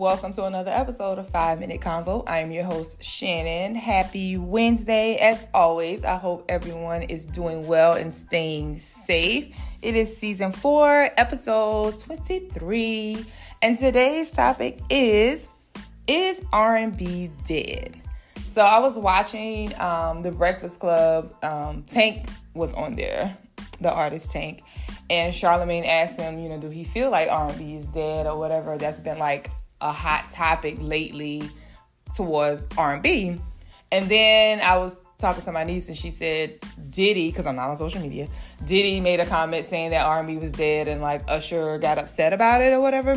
Welcome to another episode of Five Minute Convo. I am your host, Shannon. Happy Wednesday. As always, I hope everyone is doing well and staying safe. It is season four, episode 23, and today's topic is Is R&B dead? So I was watching um, The Breakfast Club. Um, Tank was on there, the artist Tank, and Charlamagne asked him, you know, do he feel like R&B is dead or whatever? That's been like a hot topic lately towards R&B. And then I was talking to my niece and she said Diddy, because I'm not on social media, Diddy made a comment saying that R&B was dead and like Usher got upset about it or whatever.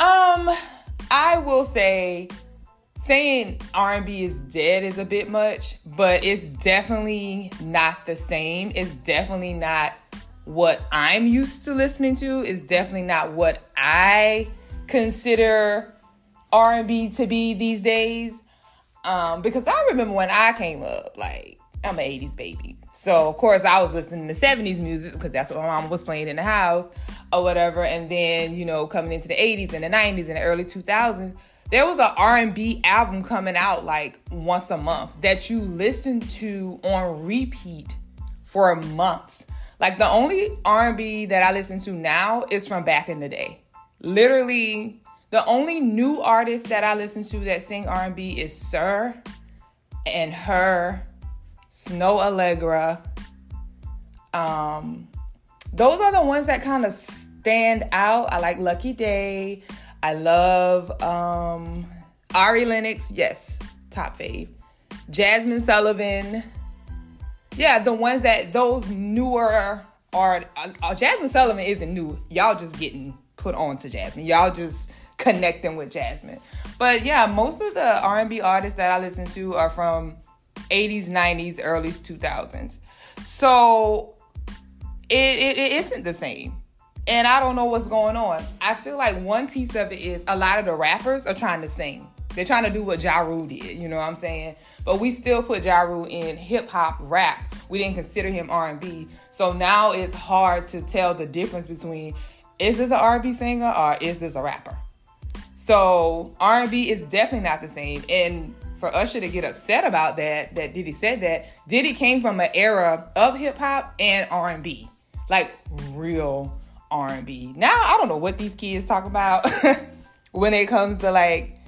Um, I will say saying R&B is dead is a bit much, but it's definitely not the same. It's definitely not what I'm used to listening to. It's definitely not what I consider R&B to be these days. Um, because I remember when I came up, like I'm an 80s baby. So of course I was listening to 70s music because that's what my mom was playing in the house or whatever. And then, you know, coming into the 80s and the 90s and the early 2000s, there was an R&B album coming out like once a month that you listen to on repeat for months. Like the only R&B that I listen to now is from back in the day literally the only new artist that I listen to that sing R&B is SZA and H.E.R., Snoh Aalegra. Um, those are the ones that kind of stand out. I like Lucky Daye. I love um, Ari Lennox. Yes, top fave. Jazmine Sullivan. Yeah, the ones that those newer are. Uh, Jazmine Sullivan isn't new. Y'all just getting put on to Jazmine. Y'all just connecting with Jazmine. But yeah, most of the R&B artists that I listen to are from 80s, 90s, early 2000s. So it, it, it isn't the same. And I don't know what's going on. I feel like one piece of it is a lot of the rappers are trying to sing. They're trying to do what Ja Rule did, you know what I'm saying? But we still put Ja Rule in hip hop rap. We didn't consider him R&B. So now it's hard to tell the difference between is this an R&B singer or is this a rapper? So R&B is definitely not the same. And for Usher to get upset about that, that Diddy said that, Diddy came from an era of hip hop and R&B, like real R&B. Now I don't know what these kids talk about when it comes to like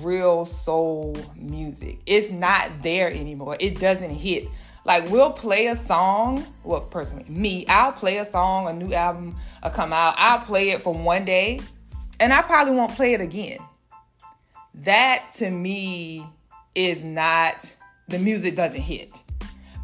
real soul music. It's not there anymore. It doesn't hit. Like we'll play a song. Well, personally, me, I'll play a song, a new album will come out. I'll play it for one day, and I probably won't play it again. That to me is not the music doesn't hit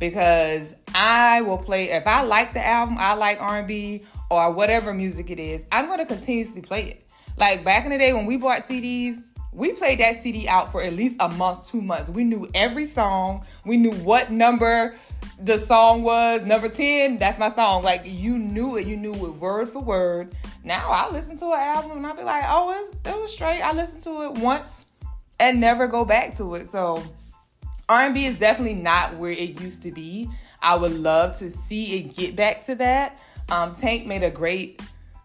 because I will play if I like the album, I like R&B or whatever music it is. I'm going to continuously play it. Like back in the day when we bought CDs, we played that CD out for at least a month, two months. We knew every song. We knew what number the song was. Number 10, that's my song. Like you knew it. You knew it word for word. Now I listen to an album and I'll be like, oh, it's, it was straight. I listened to it once and never go back to it. So R&B is definitely not where it used to be. I would love to see it get back to that. Um, Tank made a great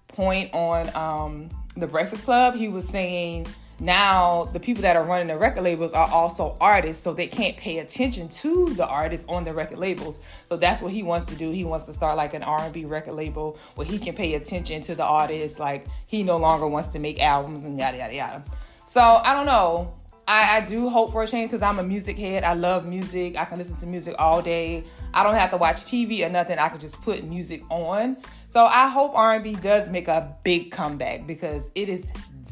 point on um, the Breakfast Club. He was saying now the people that are running the record labels are also artists so they can't pay attention to the artists on the record labels. So that's what he wants to do. He wants to start like an r&b record label where he can pay attention to the artists like he no longer wants to make albums and yada yada yada. So i don't know. I, I do hope for a change because i'm a music head. I love music. I can listen to music all day. I don't have to watch tv or nothing. I can just put music on. So i hope r&b does make a big comeback because it is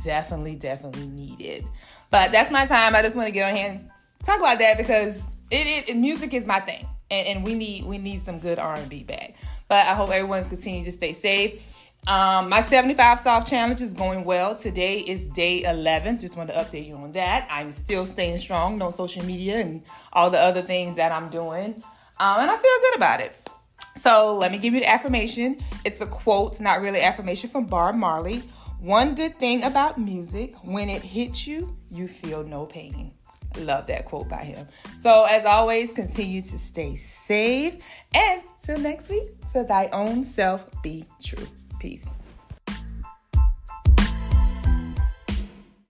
definitely, definitely needed. But that's my time. I just want to get on here and talk about that because it, it music is my thing, and, and we need we need some good R and B back. But I hope everyone's continuing to stay safe. Um, my 75 soft challenge is going well. Today is day 11. Just want to update you on that. I'm still staying strong, no social media and all the other things that I'm doing. Um, and I feel good about it. So let me give you the affirmation. It's a quote, not really affirmation from Bob Marley. One good thing about music, when it hits you, you feel no pain. Love that quote by him. So, as always, continue to stay safe. And till next week, to thy own self be true. Peace.